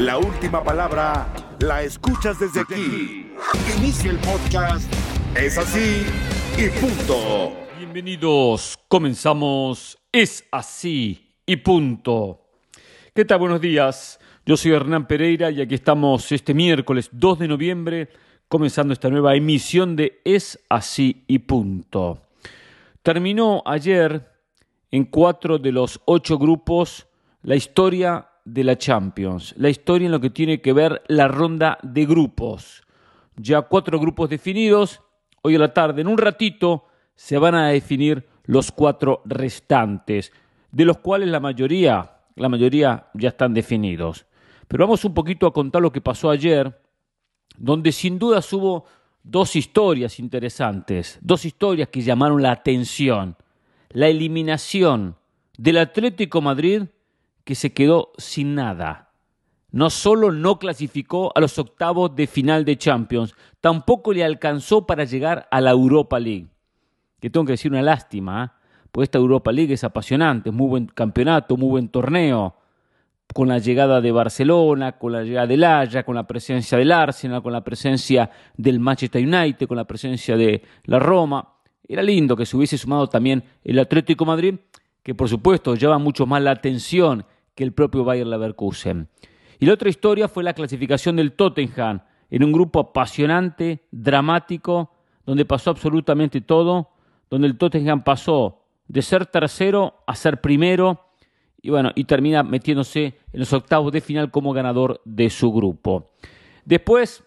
La última palabra la escuchas desde aquí. Inicia el podcast. Es así y punto. Bienvenidos, comenzamos. Es así y punto. ¿Qué tal? Buenos días. Yo soy Hernán Pereira y aquí estamos este miércoles 2 de noviembre comenzando esta nueva emisión de Es así y punto. Terminó ayer en cuatro de los ocho grupos la historia de la Champions, la historia en lo que tiene que ver la ronda de grupos. Ya cuatro grupos definidos, hoy a la tarde, en un ratito, se van a definir los cuatro restantes, de los cuales la mayoría, la mayoría ya están definidos. Pero vamos un poquito a contar lo que pasó ayer, donde sin duda hubo dos historias interesantes, dos historias que llamaron la atención. La eliminación del Atlético Madrid, que se quedó sin nada. No solo no clasificó a los octavos de final de Champions, tampoco le alcanzó para llegar a la Europa League. Que tengo que decir una lástima, ¿eh? esta Europa League es apasionante, muy buen campeonato, muy buen torneo con la llegada de Barcelona, con la llegada del Haya, con la presencia del Arsenal, con la presencia del Manchester United, con la presencia de la Roma. Era lindo que se hubiese sumado también el Atlético Madrid, que por supuesto lleva mucho más la atención que el propio Bayer Leverkusen. Y la otra historia fue la clasificación del Tottenham en un grupo apasionante, dramático, donde pasó absolutamente todo, donde el Tottenham pasó de ser tercero a ser primero, y bueno, y termina metiéndose en los octavos de final como ganador de su grupo. Después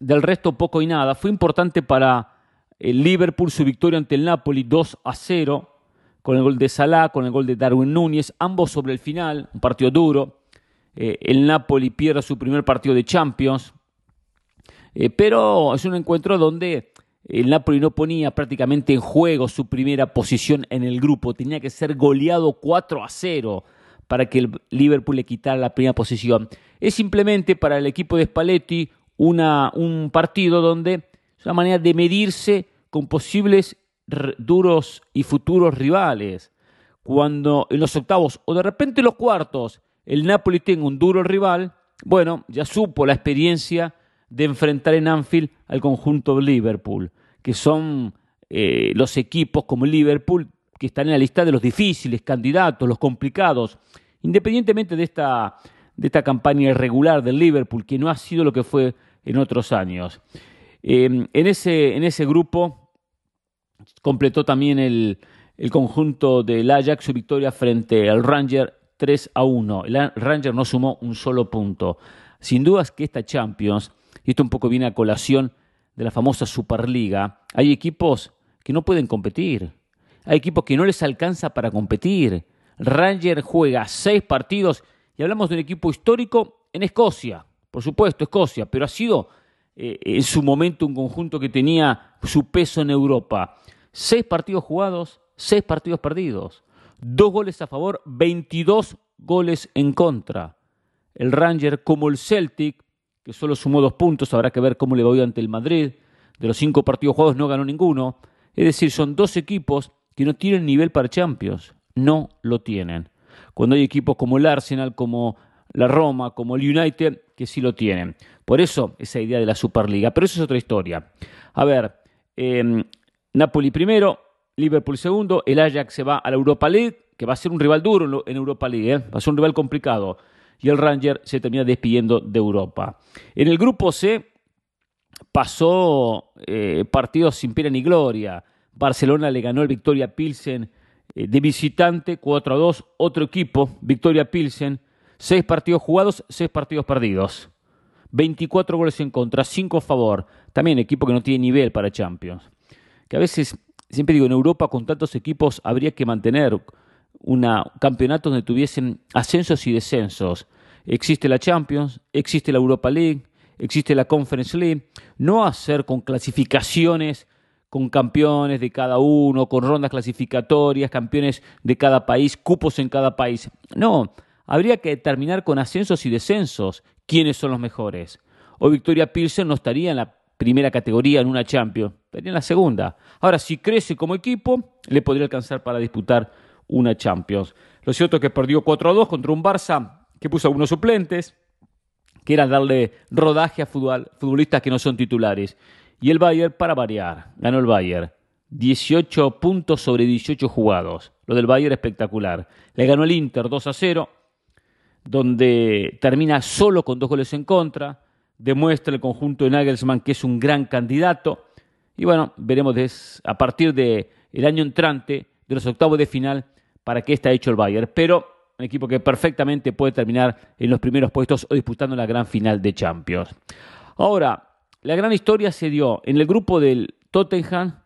del resto poco y nada, fue importante para el Liverpool su victoria ante el Napoli 2 a 0 con el gol de Salah, con el gol de Darwin Núñez, ambos sobre el final, un partido duro. Eh, el Napoli pierde su primer partido de Champions, eh, pero es un encuentro donde el Napoli no ponía prácticamente en juego su primera posición en el grupo, tenía que ser goleado 4 a 0 para que el Liverpool le quitara la primera posición. Es simplemente para el equipo de Spalletti un partido donde es una manera de medirse con posibles duros y futuros rivales. Cuando en los octavos o de repente en los cuartos el Napoli tenga un duro rival, bueno, ya supo la experiencia de enfrentar en Anfield al conjunto de Liverpool, que son eh, los equipos como Liverpool que están en la lista de los difíciles candidatos, los complicados, independientemente de esta, de esta campaña irregular del Liverpool, que no ha sido lo que fue en otros años. Em, en, ese, en ese grupo completó también el, el conjunto del Ajax su victoria frente al Ranger 3 a 1. El Ranger no sumó un solo punto. Sin dudas que esta Champions y esto un poco viene a colación de la famosa Superliga, hay equipos que no pueden competir, hay equipos que no les alcanza para competir. Ranger juega seis partidos y hablamos de un equipo histórico en Escocia, por supuesto, Escocia, pero ha sido eh, en su momento un conjunto que tenía su peso en Europa. Seis partidos jugados, seis partidos perdidos, dos goles a favor, 22 goles en contra. El Ranger, como el Celtic, que solo sumó dos puntos, habrá que ver cómo le va hoy ante el Madrid. De los cinco partidos jugados no ganó ninguno. Es decir, son dos equipos que no tienen nivel para Champions. No lo tienen. Cuando hay equipos como el Arsenal, como la Roma, como el United, que sí lo tienen. Por eso esa idea de la Superliga. Pero eso es otra historia. A ver, em, Napoli primero, Liverpool segundo, el Ajax se va a la Europa League, que va a ser un rival duro en Europa League, ¿eh? va a ser un rival complicado y el Ranger se termina despidiendo de Europa. En el grupo C pasó eh, partidos sin pena ni gloria. Barcelona le ganó el Victoria Pilsen eh, de visitante 4 a 2. Otro equipo, Victoria Pilsen, seis partidos jugados, seis partidos perdidos. 24 goles en contra, 5 a favor. También equipo que no tiene nivel para Champions. Que a veces, siempre digo, en Europa con tantos equipos habría que mantener una campeonato donde tuviesen ascensos y descensos. Existe la Champions, existe la Europa League, existe la Conference League. No hacer con clasificaciones, con campeones de cada uno, con rondas clasificatorias, campeones de cada país, cupos en cada país. No, habría que determinar con ascensos y descensos quiénes son los mejores. Hoy Victoria Pilsen no estaría en la primera categoría en una Champions, estaría en la segunda. Ahora, si crece como equipo, le podría alcanzar para disputar una Champions. Lo cierto es que perdió 4 a 2 contra un Barça que puso algunos suplentes, que era darle rodaje a futbolistas que no son titulares. Y el Bayern, para variar, ganó el Bayern. 18 puntos sobre 18 jugados. Lo del Bayern espectacular. Le ganó el Inter 2 a 0, donde termina solo con dos goles en contra. Demuestra el conjunto de Nagelsmann que es un gran candidato. Y bueno, veremos a partir del el año entrante, de los octavos de final, para qué está hecho el Bayern. Pero un equipo que perfectamente puede terminar en los primeros puestos o disputando la gran final de Champions. Ahora, la gran historia se dio en el grupo del Tottenham,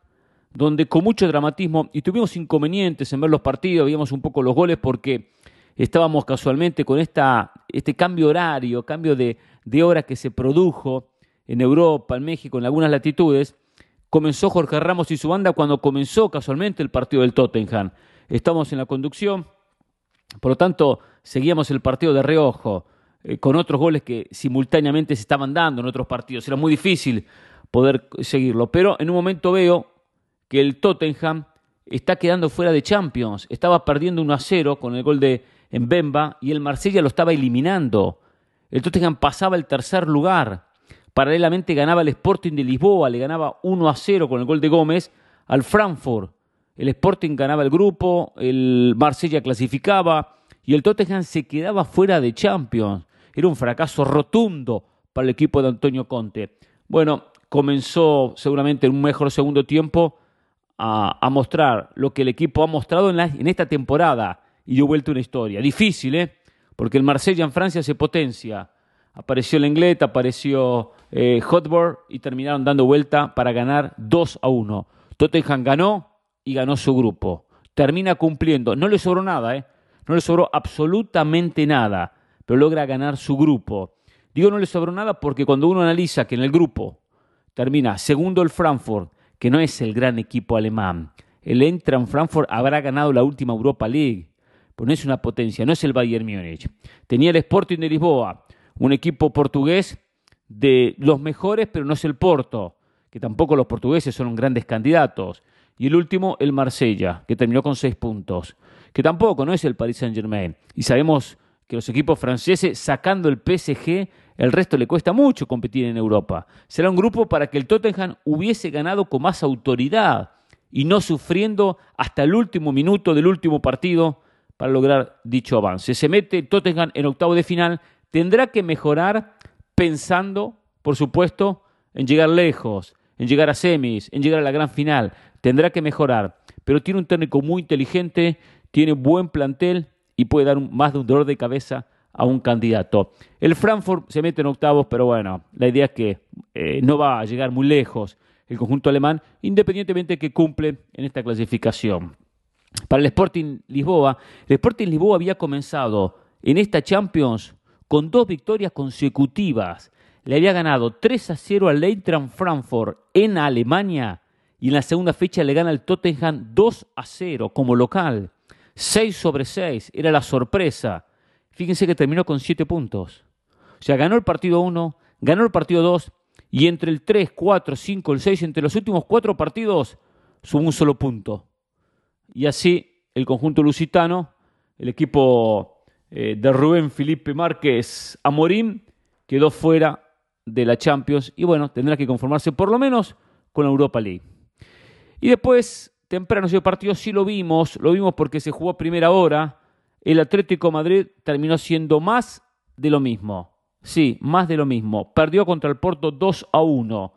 donde con mucho dramatismo, y tuvimos inconvenientes en ver los partidos, veíamos un poco los goles porque estábamos casualmente con esta, este cambio horario, cambio de, de hora que se produjo en Europa, en México, en algunas latitudes, comenzó Jorge Ramos y su banda cuando comenzó casualmente el partido del Tottenham. Estamos en la conducción, por lo tanto, seguíamos el partido de reojo, eh, con otros goles que simultáneamente se estaban dando en otros partidos. Era muy difícil poder seguirlo, pero en un momento veo que el Tottenham está quedando fuera de Champions. Estaba perdiendo 1 a 0 con el gol de Mbemba y el Marsella lo estaba eliminando. El Tottenham pasaba el tercer lugar. Paralelamente ganaba el Sporting de Lisboa, le ganaba 1 a 0 con el gol de Gómez al Frankfurt. El Sporting ganaba el grupo, el Marsella clasificaba y el Tottenham se quedaba fuera de Champions. Era un fracaso rotundo para el equipo de Antonio Conte. Bueno, comenzó seguramente en un mejor segundo tiempo a, mostrar lo que el equipo ha mostrado en, esta temporada y dio vuelta una historia. Difícil, ¿eh? Porque el Marsella en Francia se potencia. Apareció Lenglet, apareció eh, y terminaron dando vuelta para ganar 2 a 1. Tottenham ganó y ganó su grupo. Termina cumpliendo. No le sobró nada, ¿eh? No le sobró absolutamente nada, pero logra ganar su grupo. Digo no le sobró nada porque cuando uno analiza que en el grupo termina segundo el Frankfurt, que no es el gran equipo alemán. El Eintracht Frankfurt habrá ganado la última Europa League, pero no es una potencia, no es el Bayern Múnich. Tenía el Sporting de Lisboa, un equipo portugués de los mejores, pero no es el Porto, que tampoco los portugueses son grandes candidatos. Y el último, el Marsella, que terminó con seis puntos, que tampoco no es el Paris Saint-Germain. Y sabemos que los equipos franceses, sacando el PSG, el resto le cuesta mucho competir en Europa. Será un grupo para que el Tottenham hubiese ganado con más autoridad y no sufriendo hasta el último minuto del último partido para lograr dicho avance. Se mete Tottenham en octavo de final, tendrá que mejorar pensando, por supuesto, en llegar lejos, en llegar a semis, en llegar a la gran final. Tendrá que mejorar, pero tiene un técnico muy inteligente, tiene buen plantel y puede dar más de un dolor de cabeza a un candidato. El Frankfurt se mete en octavos, pero bueno, la idea es que eh, no va a llegar muy lejos el conjunto alemán, independientemente de que cumple en esta clasificación. Para el Sporting Lisboa, el Sporting Lisboa había comenzado en esta Champions con dos victorias consecutivas. Le había ganado 3 a 0 al Eintracht Frankfurt en Alemania y en la segunda fecha le gana el Tottenham 2 a 0 como local. 6 sobre 6 era la sorpresa fíjense que terminó con siete puntos. O sea, ganó el partido 1, ganó el partido 2 y entre el 3, 4, 5, el 6, entre los últimos cuatro partidos, sumó un solo punto. Y así el conjunto lusitano, el equipo eh, de Rubén Felipe Márquez Amorín, quedó fuera de la Champions y bueno, tendrá que conformarse por lo menos con la Europa League. Y después, temprano ese partido sí lo vimos, lo vimos porque se jugó a primera hora, el Atlético Madrid terminó siendo más de lo mismo. Sí, más de lo mismo. Perdió contra el Porto 2 a 1.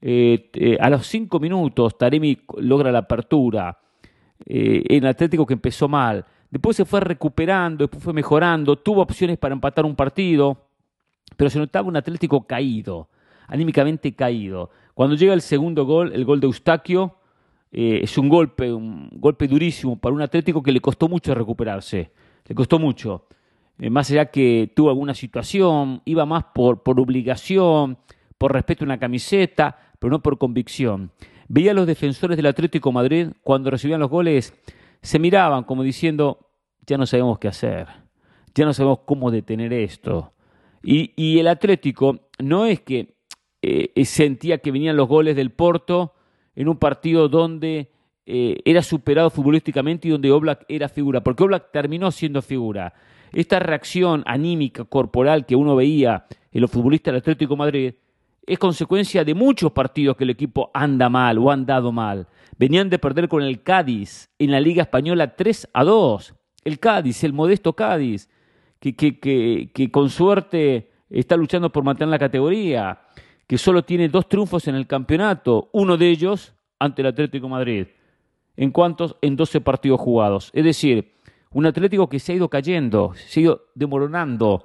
Eh, eh, a los 5 minutos Taremi logra la apertura. Eh, en Atlético que empezó mal. Después se fue recuperando, después fue mejorando, tuvo opciones para empatar un partido, pero se notaba un Atlético caído, anímicamente caído. Cuando llega el segundo gol, el gol de Eustaquio, eh, es un golpe, un golpe durísimo para un Atlético que le costó mucho recuperarse, le costó mucho. Eh, más allá que tuvo alguna situación, iba más por, por obligación, por respeto a una camiseta, pero no por convicción. Veía a los defensores del Atlético Madrid cuando recibían los goles, se miraban como diciendo, ya no sabemos qué hacer, ya no sabemos cómo detener esto. Y, el Atlético no es que eh, sentía que venían los goles del Porto en un partido donde eh, era superado futbolísticamente y donde Oblak era figura, porque Oblak terminó siendo figura. esta reacción anímica, corporal que uno veía en los futbolistas del Atlético Madrid, es consecuencia de muchos partidos que el equipo anda mal o ha andado mal. Venían de perder con el Cádiz en la Liga Española 3 a 2. El Cádiz, el modesto Cádiz, que, con suerte está luchando por mantener la categoría, que solo tiene dos triunfos en el campeonato, uno de ellos ante el Atlético Madrid. ¿En cuántos? En 12 partidos jugados. Es decir, un Atlético que se ha ido cayendo, se ha ido demoronando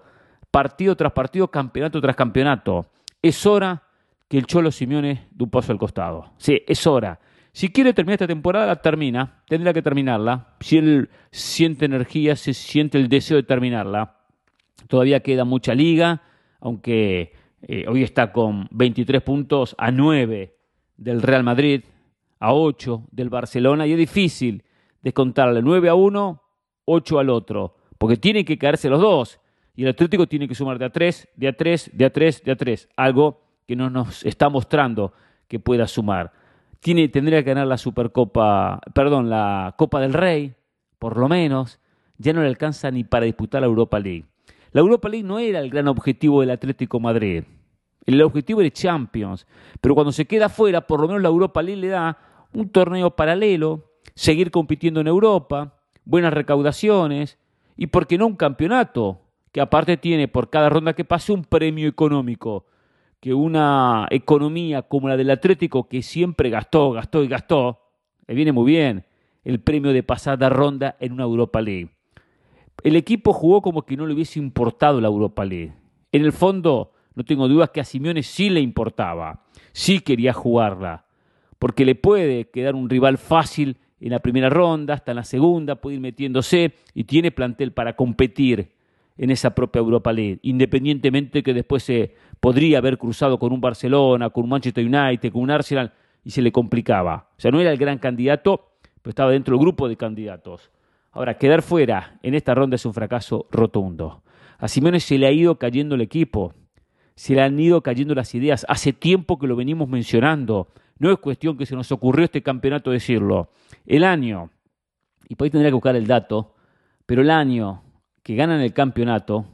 partido tras partido, campeonato tras campeonato. Es hora que el Cholo Simeone dé un paso al costado. Sí, es hora. Si quiere terminar esta temporada, la termina. Tendrá que terminarla. Si él siente energía, se siente el deseo de terminarla. Todavía queda mucha liga, aunque eh, hoy está con 23 puntos a 9 del Real Madrid, a 8 del Barcelona, y es difícil descontarle 9 a uno 8 al otro, porque tienen que caerse los dos. Y el Atlético tiene que sumar de a 3, de a 3, de a 3, de a 3. Algo que no nos está mostrando que pueda sumar. Tiene, tendría que ganar la Supercopa, perdón, la Copa del Rey, por lo menos. Ya no le alcanza ni para disputar la Europa League. La Europa League no era el gran objetivo del Atlético Madrid. El objetivo era Champions. Pero cuando se queda fuera, por lo menos la Europa League le da un torneo paralelo, seguir compitiendo en Europa, buenas recaudaciones y, ¿por qué no, un campeonato que aparte tiene por cada ronda que pase un premio económico? Que una economía como la del Atlético, que siempre gastó, gastó y gastó, le viene muy bien el premio de pasada ronda en una Europa League. El equipo jugó como que no le hubiese importado la Europa League. En el fondo, no tengo dudas que a Simeone sí le importaba, sí quería jugarla, porque le puede quedar un rival fácil en la primera ronda, hasta en la segunda, puede ir metiéndose y tiene plantel para competir en esa propia Europa League, independientemente que después se podría haber cruzado con un Barcelona, con un Manchester United, con un Arsenal y se le complicaba. O sea, no era el gran candidato, pero estaba dentro del grupo de candidatos. Ahora, quedar fuera en esta ronda es un fracaso rotundo. A Simeone se le ha ido cayendo el equipo, se le han ido cayendo las ideas. Hace tiempo que lo venimos mencionando. No es cuestión que se nos ocurrió este campeonato decirlo. El año, y por ahí tendría que buscar el dato, pero el año que ganan el campeonato,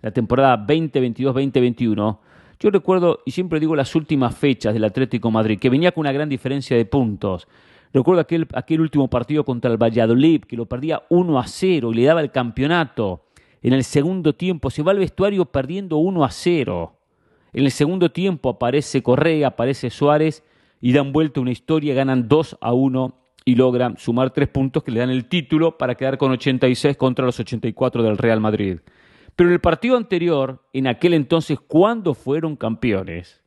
la temporada 2022-2021, yo recuerdo, y siempre digo las últimas fechas del Atlético Madrid, que venía con una gran diferencia de puntos. Recuerdo aquel, aquel último partido contra el Valladolid, que lo perdía 1 a 0 y le daba el campeonato. En el segundo tiempo se va al vestuario perdiendo 1 a 0. En el segundo tiempo aparece Correa, aparece Suárez y dan vuelta una historia, ganan 2 a 1 y logran sumar tres puntos que le dan el título para quedar con 86 contra los 84 del Real Madrid. Pero en el partido anterior, en aquel entonces, cuando fueron campeones,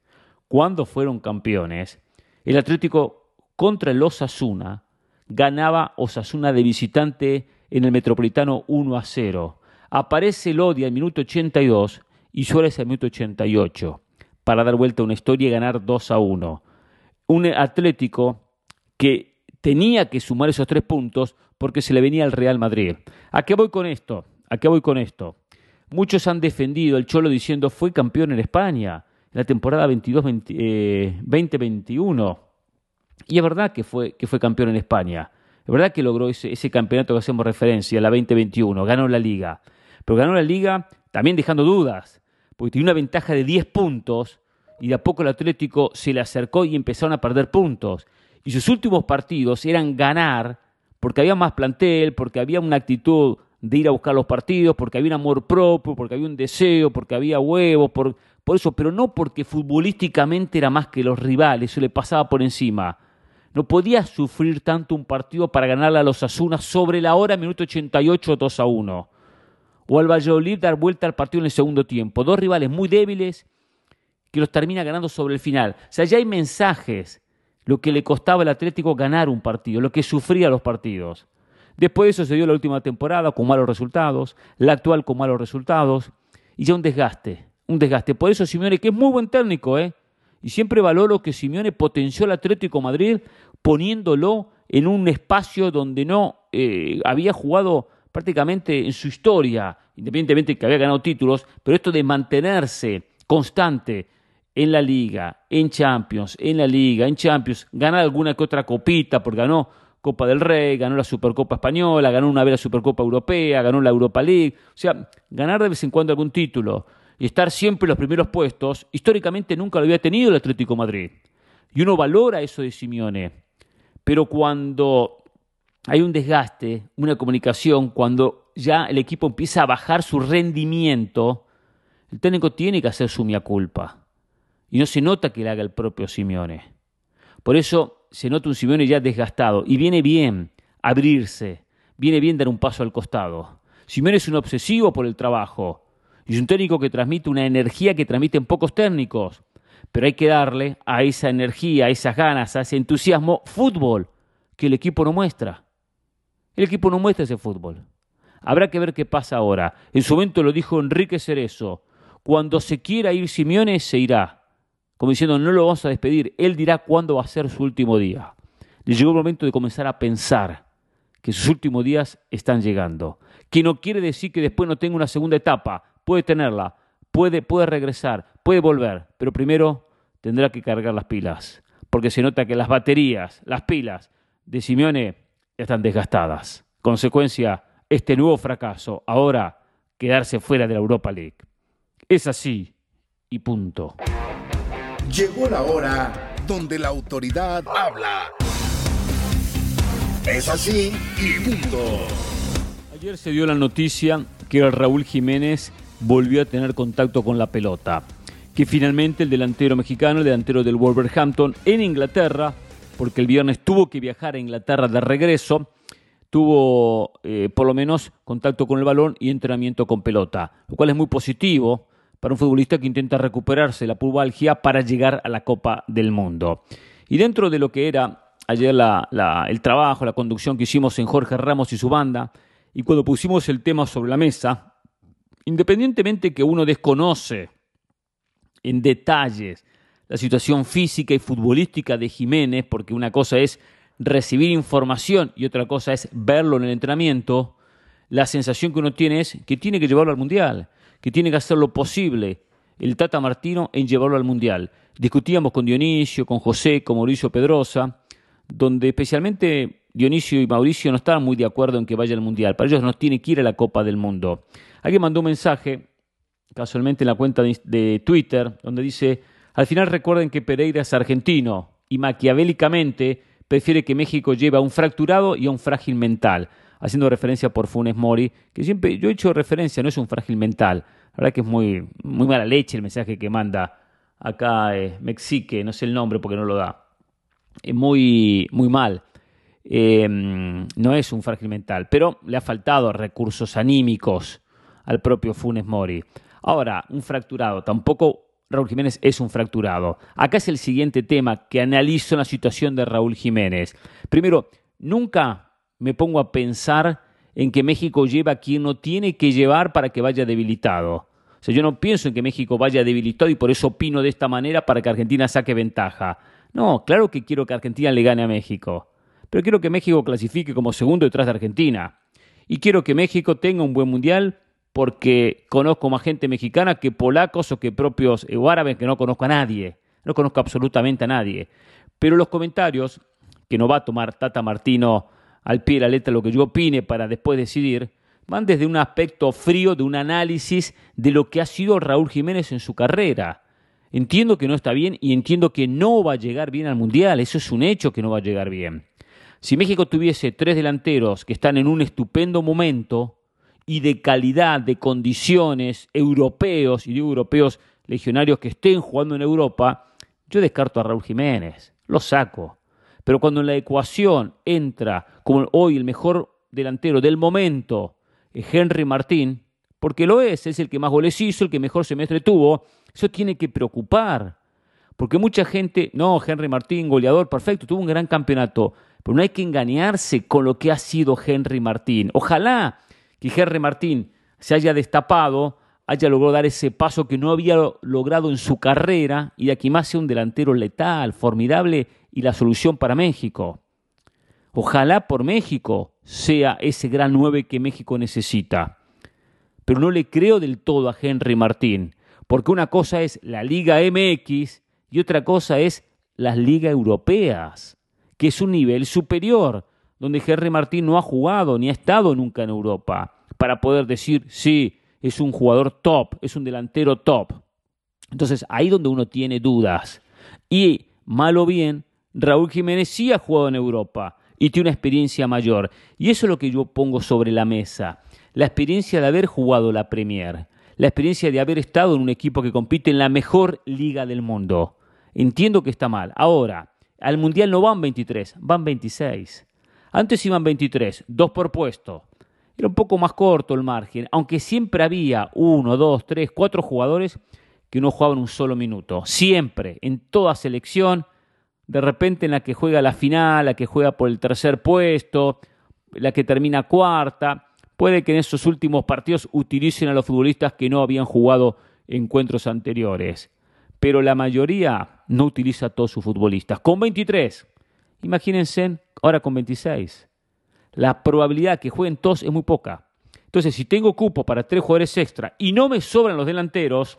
cuando fueron campeones, el Atlético contra el Osasuna ganaba Osasuna de visitante en el Metropolitano 1 a 0. Aparece Lodia en minuto 82 y Suárez en minuto 88 para dar vuelta a una historia y ganar 2 a 1 un Atlético que tenía que sumar esos tres puntos porque se le venía al Real Madrid. ¿A qué voy con esto? ¿A qué voy con esto? Muchos han defendido el Cholo diciendo fue campeón en España en la temporada 22-2021. Eh, y es verdad que fue, que fue campeón en España. Es verdad que logró ese, ese campeonato que hacemos referencia, la 2021. Ganó la liga. Pero ganó la liga también dejando dudas. Porque tenía una ventaja de 10 puntos y de a poco el Atlético se le acercó y empezaron a perder puntos. Y sus últimos partidos eran ganar porque había más plantel, porque había una actitud de ir a buscar los partidos, porque había un amor propio, porque había un deseo, porque había huevos, por, por eso, pero no porque futbolísticamente era más que los rivales, eso le pasaba por encima. No podía sufrir tanto un partido para ganarle a los Asunas sobre la hora, minuto 88, 2 a 1. O al Valladolid dar vuelta al partido en el segundo tiempo. Dos rivales muy débiles que los termina ganando sobre el final. O sea, ya hay mensajes, lo que le costaba al Atlético ganar un partido, lo que sufría los partidos. Después de eso se dio la última temporada con malos resultados, la actual con malos resultados, y ya un desgaste, un desgaste. Por eso Simeone, que es muy buen técnico, ¿eh? y siempre valoro que Simeone potenció al Atlético Madrid poniéndolo en un espacio donde no eh, había jugado prácticamente en su historia, independientemente de que había ganado títulos, pero esto de mantenerse constante en la liga, en Champions, en la liga, en Champions, ganar alguna que otra copita, porque ganó Copa del Rey, ganó la Supercopa Española, ganó una vez la Supercopa Europea, ganó la Europa League. O sea, ganar de vez en cuando algún título y estar siempre en los primeros puestos, históricamente nunca lo había tenido el Atlético Madrid. Y uno valora eso de Simeone. Pero cuando hay un desgaste, una comunicación, cuando ya el equipo empieza a bajar su rendimiento, el técnico tiene que hacer su mia culpa. Y no se nota que le haga el propio Simeone. Por eso se nota un Simeone ya desgastado y viene bien abrirse, viene bien dar un paso al costado. Simeone es un obsesivo por el trabajo y es un técnico que transmite una energía que transmiten pocos técnicos, pero hay que darle a esa energía, a esas ganas, a ese entusiasmo fútbol que el equipo no muestra. El equipo no muestra ese fútbol. Habrá que ver qué pasa ahora. En su momento lo dijo Enrique Cerezo. Cuando se quiera ir Simeone, se irá como diciendo, no lo vamos a despedir, él dirá cuándo va a ser su último día. Le llegó el momento de comenzar a pensar que sus últimos días están llegando, que no quiere decir que después no tenga una segunda etapa, puede tenerla, puede, puede regresar, puede volver, pero primero tendrá que cargar las pilas, porque se nota que las baterías, las pilas de Simeone están desgastadas. Consecuencia, este nuevo fracaso, ahora quedarse fuera de la Europa League. Es así y punto. Llegó la hora donde la autoridad habla. Es así y punto. Ayer se dio la noticia que el Raúl Jiménez volvió a tener contacto con la pelota. Que finalmente el delantero mexicano, el delantero del Wolverhampton en Inglaterra, porque el viernes tuvo que viajar a Inglaterra de regreso, tuvo eh, por lo menos contacto con el balón y entrenamiento con pelota, lo cual es muy positivo para un futbolista que intenta recuperarse la pubalgia para llegar a la Copa del Mundo. Y dentro de lo que era ayer el trabajo, la conducción que hicimos en Jorge Ramos y su banda, y cuando pusimos el tema sobre la mesa, independientemente que uno desconoce en detalles la situación física y futbolística de Jiménez, porque una cosa es recibir información y otra cosa es verlo en el entrenamiento, la sensación que uno tiene es que tiene que llevarlo al Mundial que tiene que hacer lo posible el Tata Martino en llevarlo al Mundial. Discutíamos con Dionisio, con José, con Mauricio Pedrosa, donde especialmente Dionisio y Mauricio no estaban muy de acuerdo en que vaya al Mundial. Para ellos no tiene que ir a la Copa del Mundo. Alguien mandó un mensaje, casualmente en la cuenta de Twitter, donde dice, al final recuerden que Pereira es argentino y maquiavélicamente prefiere que México lleve a un fracturado y a un frágil mental haciendo referencia por Funes Mori, que siempre yo he hecho referencia, no es un frágil mental. La verdad que es muy, muy mala leche el mensaje que manda acá eh, Mexique, no sé el nombre porque no lo da. Es muy, muy mal. Em, no es un frágil mental, pero le ha faltado recursos anímicos al propio Funes Mori. Ahora, un fracturado, tampoco Raúl Jiménez es un fracturado. Acá es el siguiente tema que analizo la situación de Raúl Jiménez. Primero, nunca me pongo a pensar en que México lleva a quien no tiene que llevar para que vaya debilitado. O sea, yo no pienso en que México vaya debilitado y por eso opino de esta manera para que Argentina saque ventaja. No, claro que quiero que Argentina le gane a México, pero quiero que México clasifique como segundo detrás de Argentina. Y quiero que México tenga un buen mundial porque conozco más gente mexicana que polacos o que propios o árabes que no conozco a nadie. No conozco absolutamente a nadie. Pero los comentarios que no va a tomar Tata Martino al pie de la letra lo que yo opine para después decidir, van desde un aspecto frío de un análisis de lo que ha sido Raúl Jiménez en su carrera. Entiendo que no está bien y entiendo que no va a llegar bien al Mundial, eso es un hecho que no va a llegar bien. Si México tuviese tres delanteros que están en un estupendo momento y de calidad, de condiciones, europeos, y digo europeos legionarios que estén jugando en Europa, yo descarto a Raúl Jiménez, lo saco. Pero cuando en la ecuación entra como hoy el mejor delantero del momento, Henry Martín, porque lo es, es el que más goles hizo, el que mejor semestre tuvo, eso tiene que preocupar. Porque mucha gente, no, Henry Martín, goleador, perfecto, tuvo un gran campeonato, pero no hay que engañarse con lo que ha sido Henry Martín. Ojalá que Henry Martín se haya destapado, haya logrado dar ese paso que no había logrado en su carrera y de aquí más sea un delantero letal, formidable y la solución para México. Ojalá por México sea ese gran 9 que México necesita. Pero no le creo del todo a Henry Martín, porque una cosa es la Liga MX y otra cosa es las ligas europeas, que es un nivel superior, donde Henry Martín no ha jugado ni ha estado nunca en Europa, para poder decir, sí, es un jugador top, es un delantero top. Entonces, ahí donde uno tiene dudas. Y, mal o bien, Raúl Jiménez sí ha jugado en Europa y tiene una experiencia mayor. Y eso es lo que yo pongo sobre la mesa. La experiencia de haber jugado la Premier. La experiencia de haber estado en un equipo que compite en la mejor liga del mundo. Entiendo que está mal. Ahora, al Mundial no van 23, van 26. Antes iban 23, dos por puesto. Era un poco más corto el margen, aunque siempre había uno, dos, tres, cuatro jugadores que no jugaban un solo minuto. Siempre, en toda selección, de repente en la que juega la final, la que juega por el tercer puesto, la que termina cuarta, puede que en esos últimos partidos utilicen a los futbolistas que no habían jugado encuentros anteriores. Pero la mayoría no utiliza a todos sus futbolistas. Con 23, imagínense ahora con 26. La probabilidad que jueguen todos es muy poca. Entonces, si tengo cupo para tres jugadores extra y no me sobran los delanteros,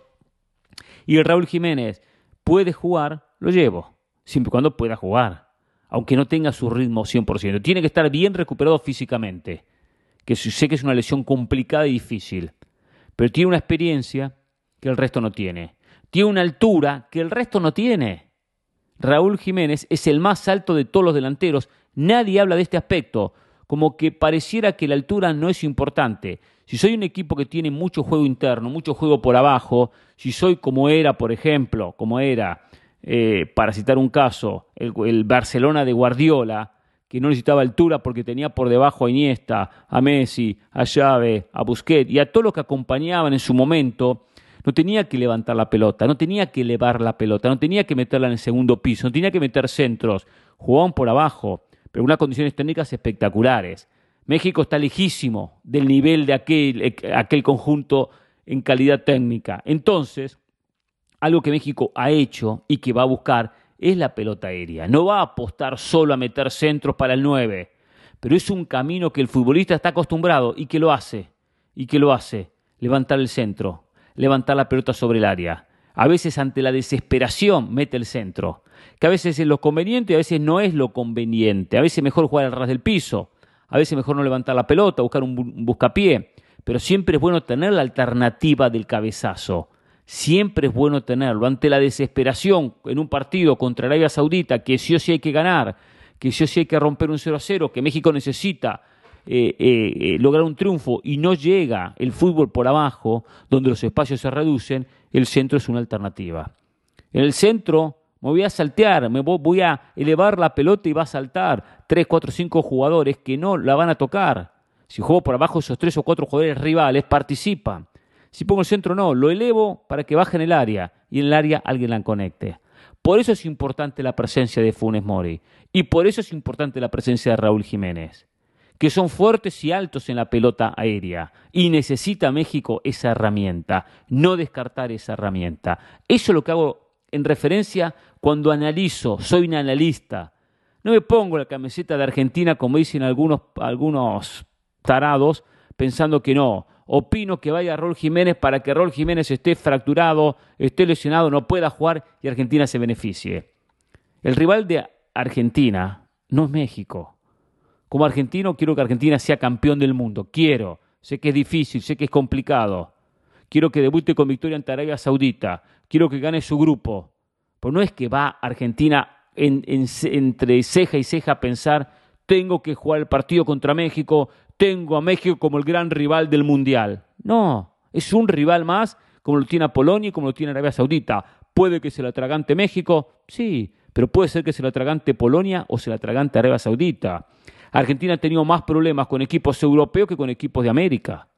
y el Raúl Jiménez puede jugar, lo llevo siempre y cuando pueda jugar, aunque no tenga su ritmo 100%. Tiene que estar bien recuperado físicamente, que sé que es una lesión complicada y difícil, pero tiene una experiencia que el resto no tiene. Tiene una altura que el resto no tiene. Raúl Jiménez es el más alto de todos los delanteros. Nadie habla de este aspecto, como que pareciera que la altura no es importante. Si soy un equipo que tiene mucho juego interno, mucho juego por abajo, si soy como era, por ejemplo, como era eh, para citar un caso, el, Barcelona de Guardiola, que no necesitaba altura porque tenía por debajo a Iniesta, a Messi, a Xavi, a Busquets y a todos los que acompañaban en su momento, no tenía que levantar la pelota, no tenía que elevar la pelota, no tenía que meterla en el segundo piso, no tenía que meter centros, jugaban por abajo, pero unas condiciones técnicas espectaculares. México está lejísimo del nivel de aquel, aquel conjunto en calidad técnica. Entonces, algo que México ha hecho y que va a buscar es la pelota aérea. No va a apostar solo a meter centros para el 9, pero es un camino que el futbolista está acostumbrado y que lo hace. Y que lo hace. Levantar el centro, levantar la pelota sobre el área. A veces ante la desesperación mete el centro, que a veces es lo conveniente y a veces no es lo conveniente. A veces mejor jugar al ras del piso, a veces mejor no levantar la pelota, buscar un buscapié, pero siempre es bueno tener la alternativa del cabezazo siempre es bueno tenerlo. Ante la desesperación en un partido contra Arabia Saudita, que sí o sí hay que ganar, que sí o sí hay que romper un 0 a 0, que México necesita eh, eh, eh, lograr un triunfo y no llega el fútbol por abajo, donde los espacios se reducen, el centro es una alternativa. En el centro me voy a saltear, me voy a elevar la pelota y va a saltar tres, cuatro, cinco jugadores que no la van a tocar. Si juego por abajo, esos tres o cuatro jugadores rivales participan. Si pongo el centro, no, lo elevo para que baje en el área y en el área alguien la conecte. Por eso es importante la presencia de Funes Mori y por eso es importante la presencia de Raúl Jiménez, que son fuertes y altos en la pelota aérea y necesita México esa herramienta, no descartar esa herramienta. Eso es lo que hago en referencia cuando analizo, soy un analista. No me pongo la camiseta de Argentina como dicen algunos, algunos tarados pensando que no, opino que vaya Rol Jiménez para que Rol Jiménez esté fracturado, esté lesionado, no pueda jugar y Argentina se beneficie. El rival de Argentina no es México. Como argentino quiero que Argentina sea campeón del mundo. Quiero. Sé que es difícil, sé que es complicado. Quiero que debute con victoria ante Arabia Saudita. Quiero que gane su grupo. Pero no es que va Argentina entre ceja y ceja a pensar tengo que jugar el partido contra México, tengo a México como el gran rival del Mundial. No, es un rival más como lo tiene Polonia y como lo tiene Arabia Saudita. ¿Puede que se lo atragante México? Sí, pero puede ser que se lo atragante Polonia o se lo atragante Arabia Saudita. Argentina ha tenido más problemas con equipos europeos que con equipos de América.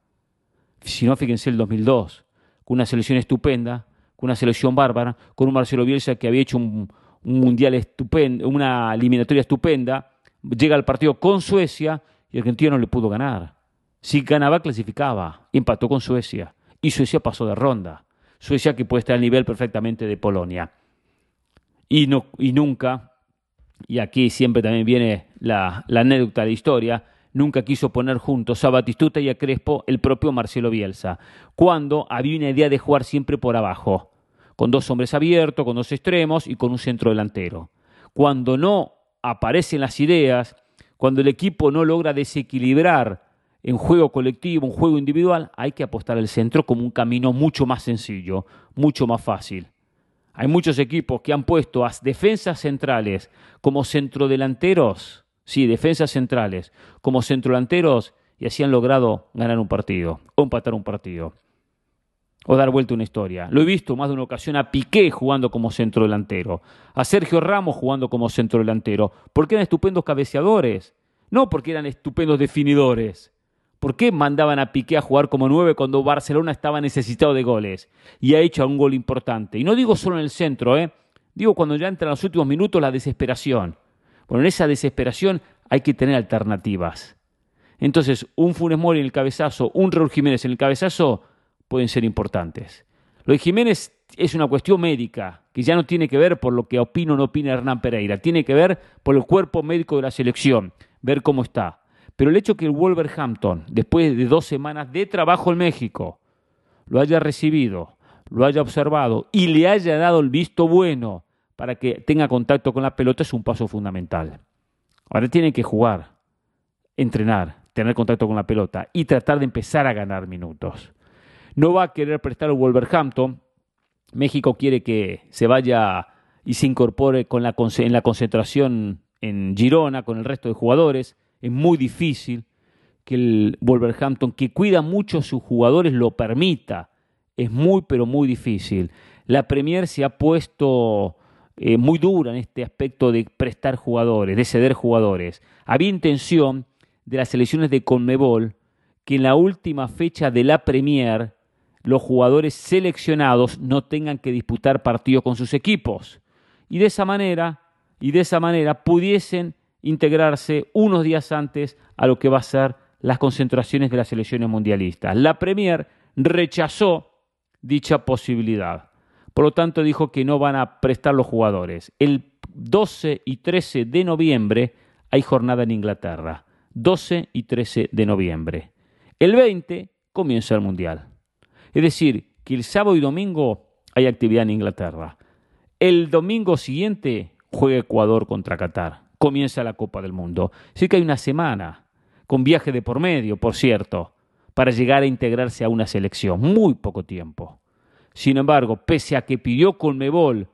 Si no, fíjense el 2002, con una selección estupenda, con una selección bárbara, con un Marcelo Bielsa que había hecho un, un mundial estupendo, una eliminatoria estupenda, llega al partido con Suecia y Argentina no le pudo ganar. Si ganaba, clasificaba. Empató con Suecia. Y Suecia pasó de ronda. Suecia que puede estar al nivel perfectamente de Polonia. Y, no, y nunca, y aquí siempre también viene la, anécdota de la historia, nunca quiso poner juntos a Batistuta y a Crespo el propio Marcelo Bielsa, cuando había una idea de jugar siempre por abajo, con dos hombres abiertos, con dos extremos y con un centro delantero. Cuando no aparecen las ideas, Cuando el equipo no logra desequilibrar en juego colectivo, en juego individual, hay que apostar al centro como un camino mucho más sencillo, mucho más fácil. Hay muchos equipos que han puesto a defensas centrales como centrodelanteros, sí, defensas centrales, como centrodelanteros y así han logrado ganar un partido o empatar un partido o dar vuelta una historia. Lo he visto más de una ocasión a Piqué jugando como centrodelantero, a Sergio Ramos jugando como centrodelantero, porque eran estupendos cabeceadores, no porque eran estupendos definidores. ¿Por qué mandaban a Piqué a jugar como nueve cuando Barcelona estaba necesitado de goles y ha hecho un gol importante? Y no digo solo en el centro, ¿eh? digo cuando ya entra en los últimos minutos la desesperación. Bueno, en esa desesperación hay que tener alternativas. Entonces, un Funes Mori en el cabezazo, un Raúl Jiménez en el cabezazo, pueden ser importantes. Lo de Jiménez es una cuestión médica, que ya no tiene que ver por lo que opina o no opina Hernán Pereira, tiene que ver por el cuerpo médico de la selección, ver cómo está. Pero el hecho que el Wolverhampton, después de dos semanas de trabajo en México, lo haya recibido, lo haya observado y le haya dado el visto bueno para que tenga contacto con la pelota es un paso fundamental. Ahora tiene que jugar, entrenar, tener contacto con la pelota y tratar de empezar a ganar minutos. No va a querer prestar el Wolverhampton. México quiere que se vaya y se incorpore con la, en la concentración en Girona con el resto de jugadores es muy difícil que el Wolverhampton, que cuida mucho a sus jugadores, lo permita. Es muy, pero muy difícil. La Premier se ha puesto eh, muy dura en este aspecto de prestar jugadores, de ceder jugadores. Había intención de las selecciones de Conmebol que en la última fecha de la Premier los jugadores seleccionados no tengan que disputar partidos con sus equipos. Y de esa manera, y de esa manera pudiesen integrarse unos días antes a lo que va a ser las concentraciones de las selecciones mundialistas. La Premier rechazó dicha posibilidad. Por lo tanto, dijo que no van a prestar los jugadores. El 12 y 13 de noviembre hay jornada en Inglaterra. 12 y 13 de noviembre. El 20 comienza el Mundial. Es decir, que el sábado y domingo hay actividad en Inglaterra. El domingo siguiente juega Ecuador contra Qatar comienza la Copa del Mundo. Sí que hay una semana, con viaje de por medio, por cierto, para llegar a integrarse a una selección. Muy poco tiempo. Sin embargo, pese a que pidió Colmebol,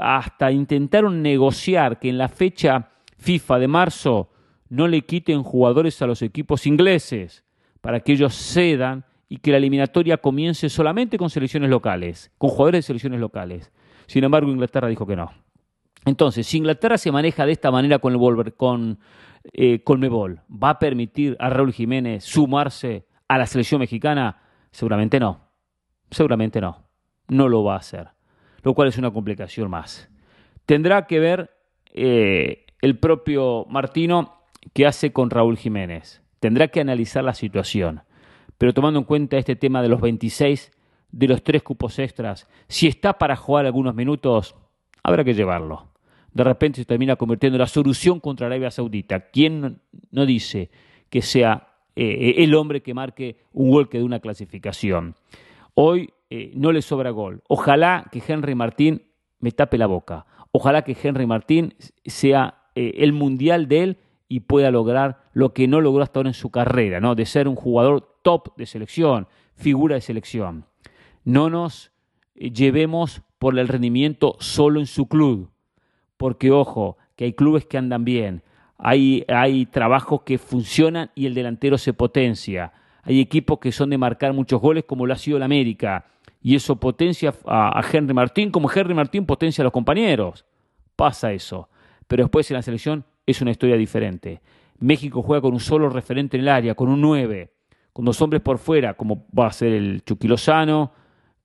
hasta intentaron negociar que en la fecha FIFA de marzo no le quiten jugadores a los equipos ingleses para que ellos cedan y que la eliminatoria comience solamente con selecciones locales, con jugadores de selecciones locales. Sin embargo, Inglaterra dijo que no. Entonces, si Inglaterra se maneja de esta manera con el con eh, ¿va a permitir a Raúl Jiménez sumarse a la selección mexicana? Seguramente no. Seguramente no. No lo va a hacer. Lo cual es una complicación más. Tendrá que ver eh, el propio Martino qué hace con Raúl Jiménez. Tendrá que analizar la situación. Pero tomando en cuenta este tema de los 26, de los tres cupos extras, si está para jugar algunos minutos, habrá que llevarlo. De repente se termina convirtiendo en la solución contra Arabia Saudita. ¿Quién no dice que sea eh, el hombre que marque un gol que de una clasificación? Hoy eh, no le sobra gol. Ojalá que Henry Martín me tape la boca. Ojalá que Henry Martín sea eh, el mundial de él y pueda lograr lo que no logró hasta ahora en su carrera, ¿no? De ser un jugador top de selección, figura de selección. No nos llevemos por el rendimiento solo en su club. Porque, ojo, que hay clubes que andan bien, hay, hay trabajos que funcionan y el delantero se potencia. Hay equipos que son de marcar muchos goles, como lo ha sido el América, y eso potencia a, a Henry Martín, como Henry Martín potencia a los compañeros. Pasa eso. Pero después en la selección es una historia diferente. México juega con un solo referente en el área, con un 9, con dos hombres por fuera, como va a ser el Chuquilozano,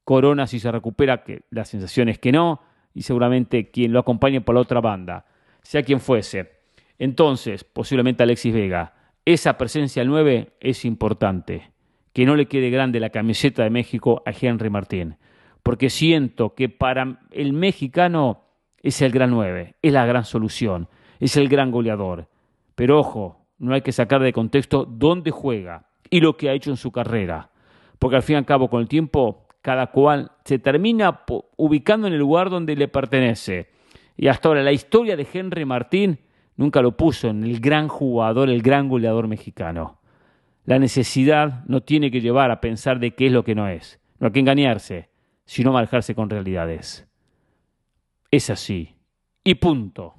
Corona si se recupera, que la sensación es que no, y seguramente quien lo acompañe por la otra banda, sea quien fuese. Entonces, posiblemente Alexis Vega. Esa presencia al 9 es importante. Que no le quede grande la camiseta de México a Henry Martín. Porque siento que para el mexicano es el gran 9, es la gran solución, es el gran goleador. Pero ojo, no hay que sacar de contexto dónde juega y lo que ha hecho en su carrera. Porque al fin y al cabo, con el tiempo, cada cual se termina ubicando en el lugar donde le pertenece. Y hasta ahora la historia de Henry Martín nunca lo puso en el gran jugador, el gran goleador mexicano. La necesidad no tiene que llevar a pensar de qué es lo que no es. No hay que engañarse, sino manejarse con realidades. Es así. Y punto.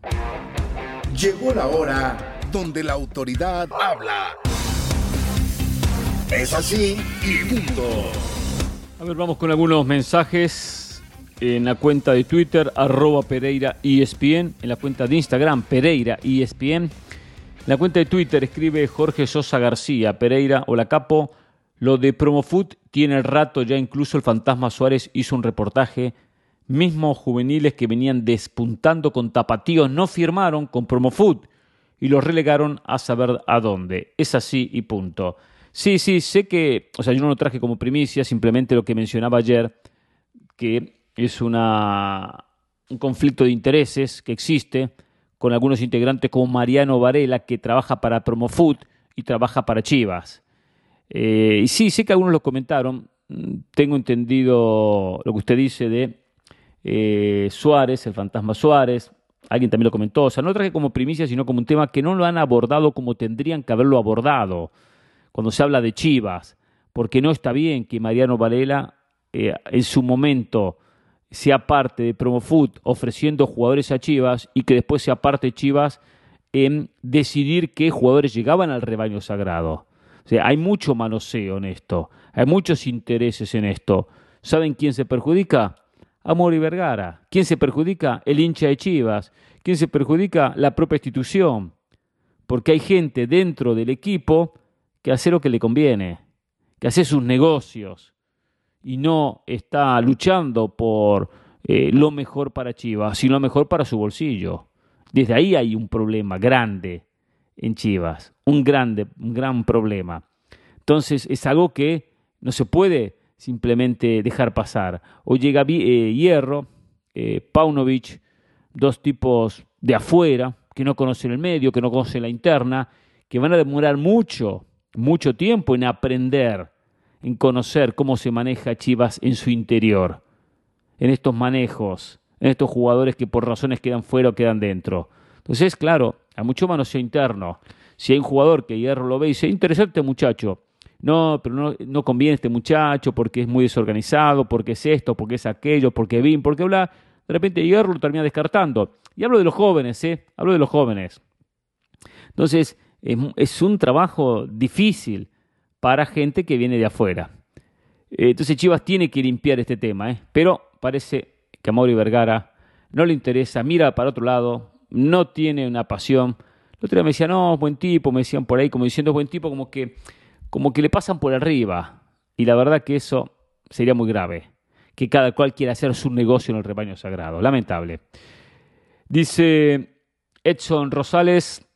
Llegó la hora donde la autoridad habla. Es así y punto. A ver, vamos con algunos mensajes en la cuenta de Twitter, arroba Pereira ESPN, en la cuenta de Instagram, Pereira ESPN. En la cuenta de Twitter escribe Jorge Sosa García, Pereira, hola capo. Lo de Promofoot tiene el rato, ya incluso el Fantasma Suárez hizo un reportaje. Mismos juveniles que venían despuntando con tapatíos no firmaron con Promofoot y los relegaron a saber a dónde. Es así y punto. Sí, sí, sé que, o sea, yo no lo traje como primicia, simplemente lo que mencionaba ayer, que es una, un conflicto de intereses que existe con algunos integrantes como Mariano Varela, que trabaja para Promofood y trabaja para Chivas. Eh, y sí, sé que algunos lo comentaron. Tengo entendido lo que usted dice de eh, Suárez, el fantasma Suárez. Alguien también lo comentó. O sea, no traje como primicia, sino como un tema que no lo han abordado como tendrían que haberlo abordado cuando se habla de Chivas, porque no está bien que Mariano Varela eh, en su momento sea parte de Promofood ofreciendo jugadores a Chivas y que después sea parte de Chivas en decidir qué jugadores llegaban al rebaño sagrado. O sea, hay mucho manoseo en esto, hay muchos intereses en esto. ¿Saben quién se perjudica? Amor y Vergara. ¿Quién se perjudica? El hincha de Chivas. ¿Quién se perjudica? La propia institución. Porque hay gente dentro del equipo que hace lo que le conviene, que hace sus negocios y no está luchando por eh, lo mejor para Chivas, sino lo mejor para su bolsillo. Desde ahí hay un problema grande en Chivas, un grande, un gran problema. Entonces es algo que no se puede simplemente dejar pasar. O llega eh, Hierro, eh, Paunovic, dos tipos de afuera que no conocen el medio, que no conocen la interna, que van a demorar mucho mucho tiempo en aprender, en conocer cómo se maneja Chivas en su interior, en estos manejos, en estos jugadores que por razones quedan fuera o quedan dentro. Entonces, claro, hay mucho manoseo interno. Si hay un jugador que Hierro lo ve y dice, interesante muchacho, no, pero no, no conviene este muchacho porque es muy desorganizado, porque es esto, porque es aquello, porque bien, porque bla, de repente Hierro lo termina descartando. Y hablo de los jóvenes, ¿eh? Hablo de los jóvenes. Entonces, es, un trabajo difícil para gente que viene de afuera. Eh, entonces Chivas tiene que limpiar este tema, ¿eh? pero parece que a Mauri Vergara no le interesa, mira para otro lado, no tiene una pasión. El otro día me decían, no, buen tipo, me decían por ahí, como diciendo buen tipo, como que, como que le pasan por arriba. Y la verdad que eso sería muy grave, que cada cual quiera hacer su negocio en el rebaño sagrado. Lamentable. Dice Edson Rosales,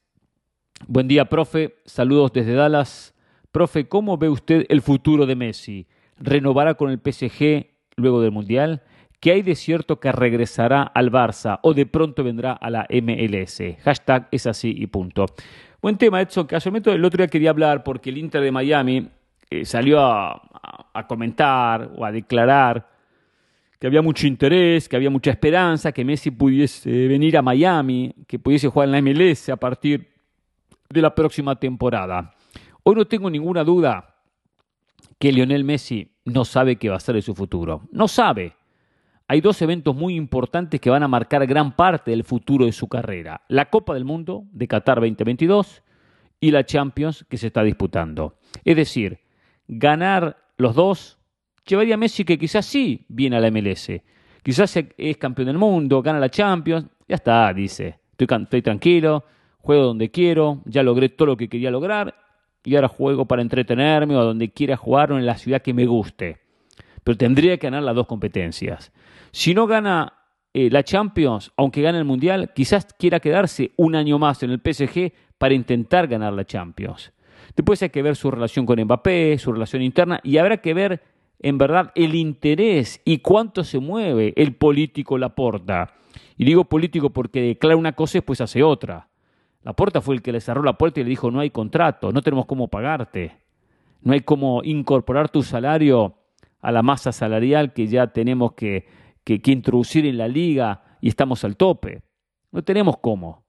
Buen día, profe. Saludos desde Dallas. Profe, ¿cómo ve usted el futuro de Messi? ¿Renovará con el PSG luego del Mundial? ¿Qué hay de cierto que regresará al Barça o de pronto vendrá a la MLS? Hashtag es así y punto. Buen tema, Edson. Casualmente el otro día quería hablar porque el Inter de Miami eh, salió a, a comentar o a declarar que había mucho interés, que había mucha esperanza, que Messi pudiese venir a Miami, que pudiese jugar en la MLS a partir de la próxima temporada. Hoy no tengo ninguna duda que Lionel Messi no sabe qué va a ser de su futuro. No sabe. Hay dos eventos muy importantes que van a marcar gran parte del futuro de su carrera. La Copa del Mundo de Qatar 2022 y la Champions que se está disputando. Es decir, ganar los dos llevaría a Messi que quizás sí viene a la MLS. Quizás es campeón del mundo, gana la Champions, ya está, dice. Estoy, estoy tranquilo, juego donde quiero, ya logré todo lo que quería lograr y ahora juego para entretenerme o donde quiera jugar o en la ciudad que me guste. Pero tendría que ganar las dos competencias. Si no gana eh, la Champions, aunque gane el Mundial, quizás quiera quedarse un año más en el PSG para intentar ganar la Champions. Después hay que ver su relación con Mbappé, su relación interna, y habrá que ver en verdad el interés y cuánto se mueve el político Laporta. Y digo político porque declara una cosa y después hace otra. La puerta fue el que le cerró la puerta y le dijo, no hay contrato, no tenemos cómo pagarte, no hay cómo incorporar tu salario a la masa salarial que ya tenemos que, que, introducir en la liga y estamos al tope. No tenemos cómo.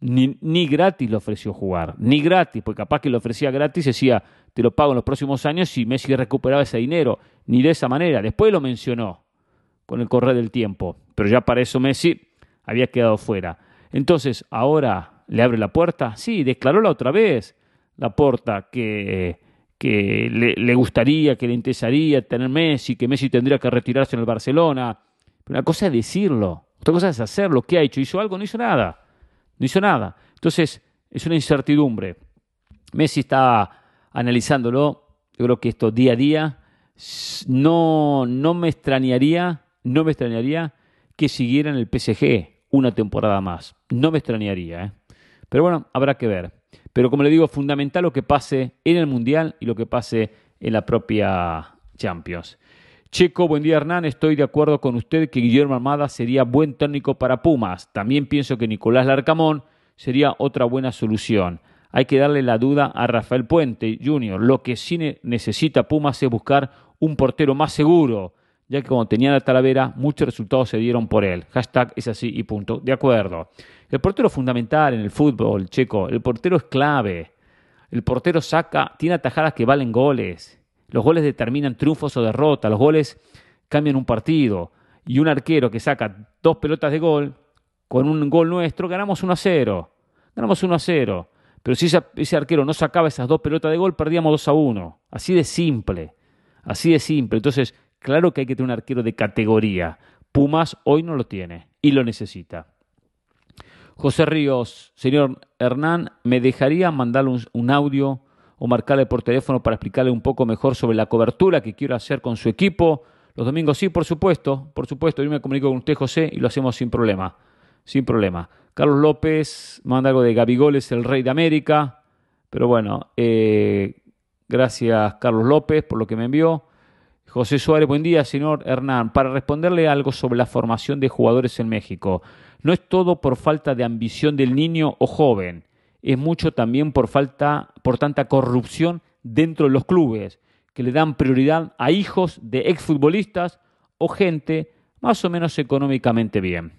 Ni, ni, gratis le ofreció jugar, ni gratis, porque capaz que le ofrecía gratis, decía, te lo pago en los próximos años y Messi recuperaba ese dinero, ni de esa manera. Después lo mencionó con el correr del tiempo, pero ya para eso Messi había quedado fuera. Entonces, ahora le abre la puerta, sí, declaró la otra vez la puerta que, que le, gustaría, que le interesaría tener Messi, que Messi tendría que retirarse en el Barcelona. Pero una cosa es decirlo, otra cosa es hacerlo. ¿Qué ha hecho? ¿Hizo algo? No hizo nada. No hizo nada. Entonces, es una incertidumbre. Messi está analizándolo. Yo creo que esto día a día. No, no me extrañaría, no me extrañaría que siguiera en el PSG una temporada más. No me extrañaría. ¿eh? Pero bueno, habrá que ver. Pero como le digo, fundamental lo que pase en el Mundial y lo que pase en la propia Champions. Checo, buen día Hernán, estoy de acuerdo con usted que Guillermo Armada sería buen técnico para Pumas. También pienso que Nicolás Larcamón sería otra buena solución. Hay que darle la duda a Rafael Puente Jr. Lo que sí necesita Pumas es buscar un portero más seguro, ya que como tenía la Talavera, muchos resultados se dieron por él. Hashtag es así y punto. De acuerdo. El portero es fundamental en el fútbol, Checo. El portero es clave. El portero saca, tiene atajadas que valen goles. Los goles determinan triunfos o derrotas, los goles cambian un partido. Y un arquero que saca dos pelotas de gol, con un gol nuestro, ganamos 1 a 0. Ganamos 1 a 0. Pero si ese, arquero no sacaba esas dos pelotas de gol, perdíamos 2 a 1. Así de simple. Así de simple. Entonces, claro que hay que tener un arquero de categoría. Pumas hoy no lo tiene y lo necesita. José Ríos, señor Hernán, ¿me dejaría mandarle un audio o marcarle por teléfono para explicarle un poco mejor sobre la cobertura que quiero hacer con su equipo. Los domingos sí, por supuesto, por supuesto, yo me comunico con usted, José, y lo hacemos sin problema, sin problema. Carlos López manda algo de Gabigoles, el rey de América, pero bueno, eh, gracias Carlos López por lo que me envió. José Suárez, buen día, señor Hernán. Para responderle algo sobre la formación de jugadores en México, no es todo por falta de ambición del niño o joven es mucho también por falta, por tanta corrupción dentro de los clubes, que le dan prioridad a hijos de exfutbolistas o gente más o menos económicamente bien.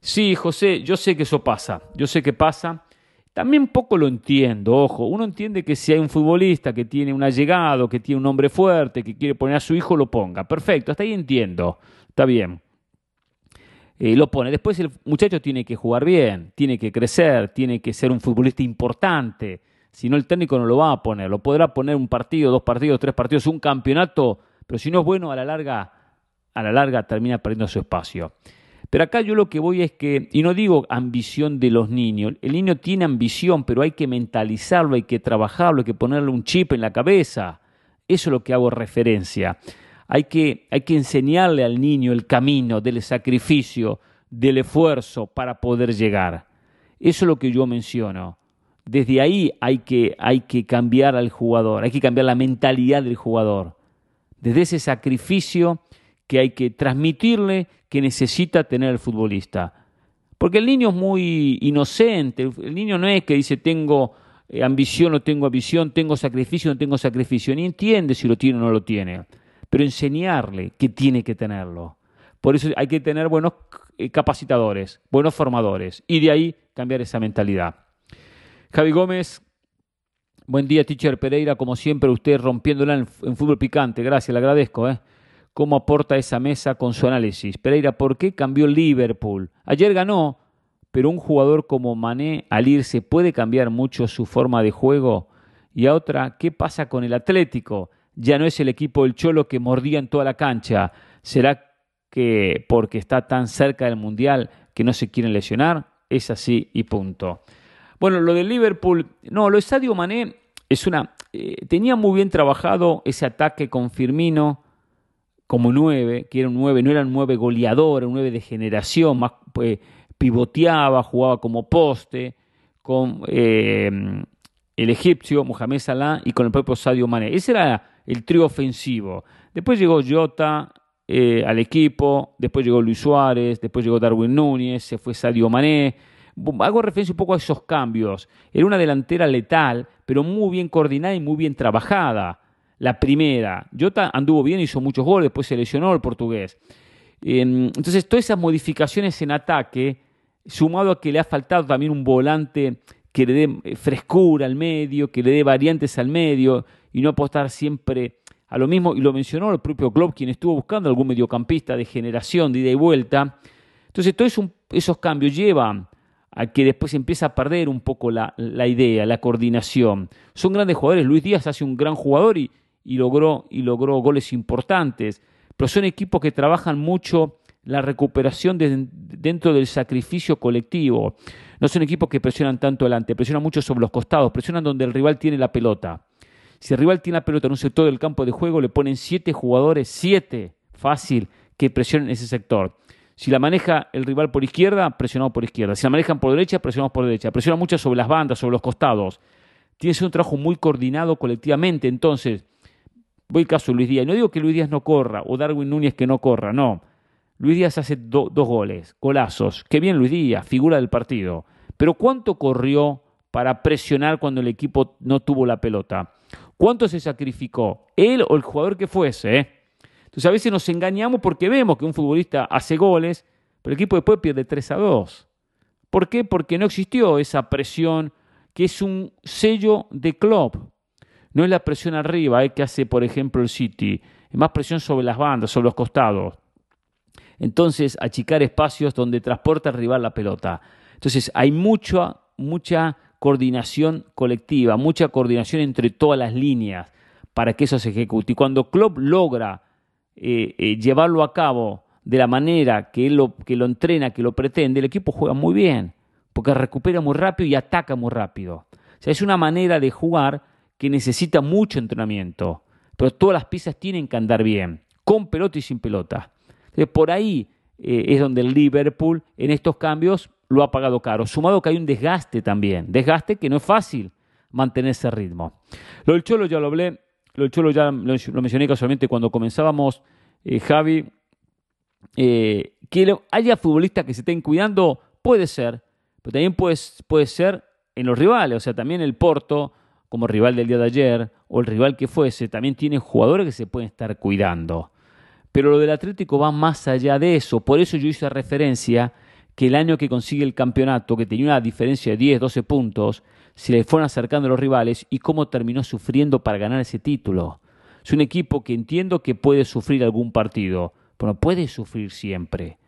Sí, José, yo sé que eso pasa, yo sé que pasa. También poco lo entiendo, ojo, uno entiende que si hay un futbolista que tiene un allegado, que tiene un hombre fuerte, que quiere poner a su hijo, lo ponga. Perfecto, hasta ahí entiendo, está bien. Eh, lo pone. Después el muchacho tiene que jugar bien, tiene que crecer, tiene que ser un futbolista importante. Si no, el técnico no lo va a poner. Lo podrá poner un partido, dos partidos, tres partidos, un campeonato, pero si no es bueno, a la larga, a la larga termina perdiendo su espacio. Pero acá yo lo que voy es que, y no digo ambición de los niños, el niño tiene ambición, pero hay que mentalizarlo, hay que trabajarlo, hay que ponerle un chip en la cabeza. Eso es lo que hago referencia. Hay que, hay que enseñarle al niño el camino del sacrificio, del esfuerzo para poder llegar. Eso es lo que yo menciono. Desde ahí hay que, hay que cambiar al jugador, hay que cambiar la mentalidad del jugador. Desde ese sacrificio que hay que transmitirle que necesita tener el futbolista. Porque el niño es muy inocente, el niño no es que dice tengo eh, ambición o tengo ambición, tengo sacrificio no tengo sacrificio, ni entiende si lo tiene o no lo tiene pero enseñarle que tiene que tenerlo. Por eso hay que tener buenos eh, capacitadores, buenos formadores, y de ahí cambiar esa mentalidad. Javi Gómez, buen día, teacher Pereira, como siempre, usted rompiéndola en, fútbol picante, gracias, le agradezco. ¿eh? ¿Cómo aporta esa mesa con su análisis? Pereira, ¿por qué cambió Liverpool? Ayer ganó, pero un jugador como Mané al irse puede cambiar mucho su forma de juego. Y a otra, ¿qué pasa con el Atlético? ya no es el equipo del Cholo que mordía en toda la cancha. ¿Será que porque está tan cerca del Mundial que no se quieren lesionar? Es así y punto. Bueno, lo de Liverpool, no, lo de Sadio Mané es una... Eh, tenía muy bien trabajado ese ataque con Firmino como nueve, que era un nueve, no era un nueve goleador, un nueve de generación, más pues, pivoteaba, jugaba como poste, con eh, el egipcio Mohamed Salah y con el propio Sadio Mané. Ese era el trío ofensivo. Después llegó Jota eh, al equipo, después llegó Luis Suárez, después llegó Darwin Núñez, se fue Sadio Mané. Hago referencia un poco a esos cambios. Era una delantera letal, pero muy bien coordinada y muy bien trabajada. La primera, Jota anduvo bien, hizo muchos goles, después se lesionó el portugués. Entonces, todas esas modificaciones en ataque sumado a que le ha faltado también un volante que le dé eh, frescura al medio, que le dé variantes al medio y no apostar siempre a lo mismo, y lo mencionó el propio Klopp, quien estuvo buscando algún mediocampista de generación, de ida y vuelta. Entonces, todos esos cambios llevan a que después empieza a perder un poco la, idea, la coordinación. Son grandes jugadores. Luis Díaz hace un gran jugador y, logró, y logró goles importantes, pero son equipos que trabajan mucho la recuperación dentro del sacrificio colectivo. No son equipos que presionan tanto adelante, presionan mucho sobre los costados, presionan donde el rival tiene la pelota. Si el rival tiene la pelota en un sector del campo de juego, le ponen siete jugadores, siete, fácil, que presionen ese sector. Si la maneja el rival por izquierda, presionado por izquierda. Si la manejan por derecha, presionados por derecha. Presiona mucho sobre las bandas, sobre los costados. Tiene que ser un trabajo muy coordinado colectivamente. Entonces, voy caso Luis Díaz. No digo que Luis Díaz no corra o Darwin Núñez que no corra, no. Luis Díaz hace dos goles, golazos. Qué bien Luis Díaz, figura del partido. Pero ¿cuánto corrió para presionar cuando el equipo no tuvo la pelota? ¿Cuánto se sacrificó? Él o el jugador que fuese. ¿eh? Entonces a veces nos engañamos porque vemos que un futbolista hace goles, pero el equipo después pierde 3 a 2. ¿Por qué? Porque no existió esa presión que es un sello de club. No es la presión arriba eh, que hace, por ejemplo, el City. Es más presión sobre las bandas, sobre los costados. Entonces, achicar espacios donde transporta el rival la pelota. Entonces, hay mucha, mucha coordinación colectiva, mucha coordinación entre todas las líneas para que eso se ejecute. Y cuando Klopp logra eh, eh, llevarlo a cabo de la manera que él lo, que lo entrena, que lo pretende, el equipo juega muy bien, porque recupera muy rápido y ataca muy rápido. O sea, es una manera de jugar que necesita mucho entrenamiento, pero todas las piezas tienen que andar bien, con pelota y sin pelota. Entonces, por ahí eh, es donde el Liverpool en estos cambios lo ha pagado caro, sumado que hay un desgaste también, desgaste que no es fácil mantener ese ritmo. Lo del Cholo ya lo hablé, lo del Cholo ya lo, mencioné casualmente cuando comenzábamos, eh, Javi, eh, que haya futbolistas que se estén cuidando, puede ser, pero también puede, puede ser en los rivales, o sea, también el Porto, como rival del día de ayer, o el rival que fuese, también tiene jugadores que se pueden estar cuidando. Pero lo del Atlético va más allá de eso, por eso yo hice referencia que el año que consigue el campeonato, que tenía una diferencia de 10, 12 puntos, se le fueron acercando los rivales y cómo terminó sufriendo para ganar ese título. Es un equipo que entiendo que puede sufrir algún partido, pero no puede sufrir siempre.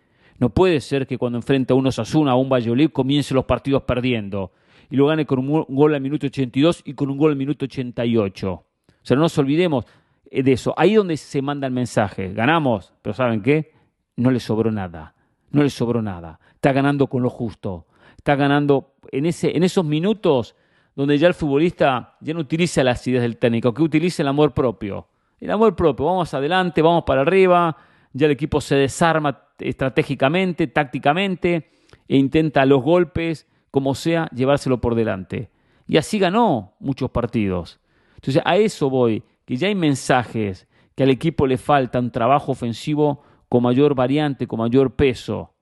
No puede ser que cuando enfrenta a un Osasuna o un Valladolid comience los partidos perdiendo y lo gane con un gol al minuto 82 y con un gol al minuto 88. O sea, no nos olvidemos de eso. Ahí es donde se manda el mensaje. Ganamos, pero ¿saben qué? No le sobró nada. No le sobró nada. Está ganando con lo justo. Está ganando en, ese, en esos minutos donde ya el futbolista ya no utiliza las ideas del técnico, que utiliza el amor propio. El amor propio, vamos adelante, vamos para arriba, ya el equipo se desarma estratégicamente, tácticamente, e intenta los golpes, como sea, llevárselo por delante. Y así ganó muchos partidos. Entonces a eso voy, que ya hay mensajes que al equipo le falta un trabajo ofensivo con mayor variante, con mayor peso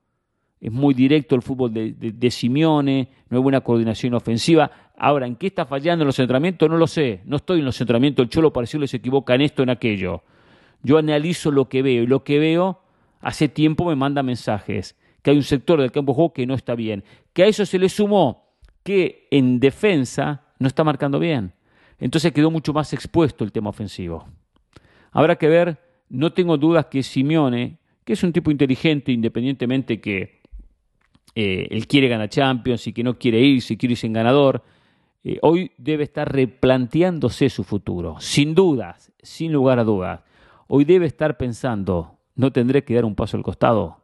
es muy directo el fútbol de, de, Simeone, no hay buena coordinación ofensiva. Ahora, ¿en qué está fallando en los entrenamientos? No lo sé. No estoy en los entrenamientos. El Cholo parecido se equivoca en esto, en aquello. Yo analizo lo que veo y lo que veo hace tiempo me manda mensajes que hay un sector del campo de juego que no está bien. Que a eso se le sumó que en defensa no está marcando bien. Entonces quedó mucho más expuesto el tema ofensivo. Habrá que ver, no tengo dudas que Simeone, que es un tipo inteligente, independientemente que eh, él quiere ganar Champions y que no quiere ir, si quiere irse en ganador, eh, hoy debe estar replanteándose su futuro, sin dudas, sin lugar a dudas. Hoy debe estar pensando, ¿no tendré que dar un paso al costado?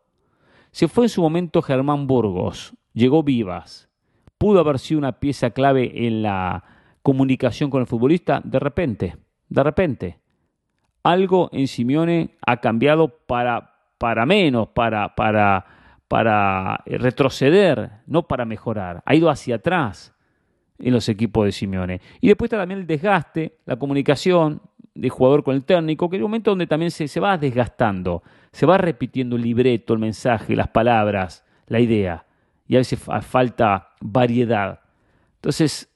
Se fue en su momento Germán Burgos, llegó Vivas, pudo haber sido una pieza clave en la comunicación con el futbolista, de repente, de repente. Algo en Simeone ha cambiado para, para menos, para, para, para eh, retroceder, no para mejorar. Ha ido hacia atrás en los equipos de Simeone. Y después está también el desgaste, la comunicación de jugador con el técnico, que es un momento donde también se, se va desgastando, se va repitiendo el libreto, el mensaje, las palabras, la idea. Y a veces falta variedad. Entonces,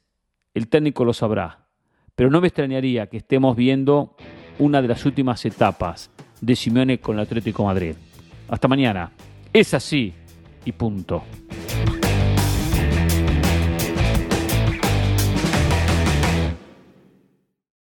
el técnico lo sabrá. Pero no me extrañaría que estemos viendo una de las últimas etapas de Simeone con el Atlético Madrid. Hasta mañana. Es así y punto.